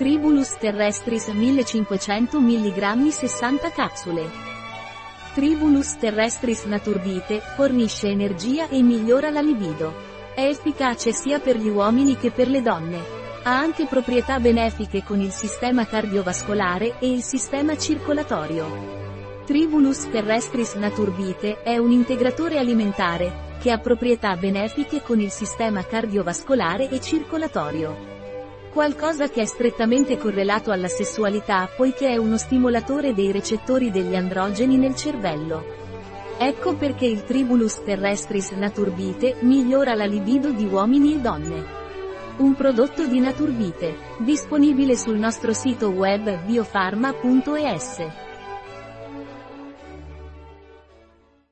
Tribulus terrestris 1500 mg 60 capsule. Tribulus terrestris naturbite, fornisce energia e migliora la libido. È efficace sia per gli uomini che per le donne. Ha anche proprietà benefiche con il sistema cardiovascolare e il sistema circolatorio. Tribulus terrestris naturbite è un integratore alimentare, che ha proprietà benefiche con il sistema cardiovascolare e circolatorio. Qualcosa che è strettamente correlato alla sessualità poiché è uno stimolatore dei recettori degli androgeni nel cervello. Ecco perché il Tribulus terrestris naturbite migliora la libido di uomini e donne. Un prodotto di Naturbite, disponibile sul nostro sito web biofarma.es.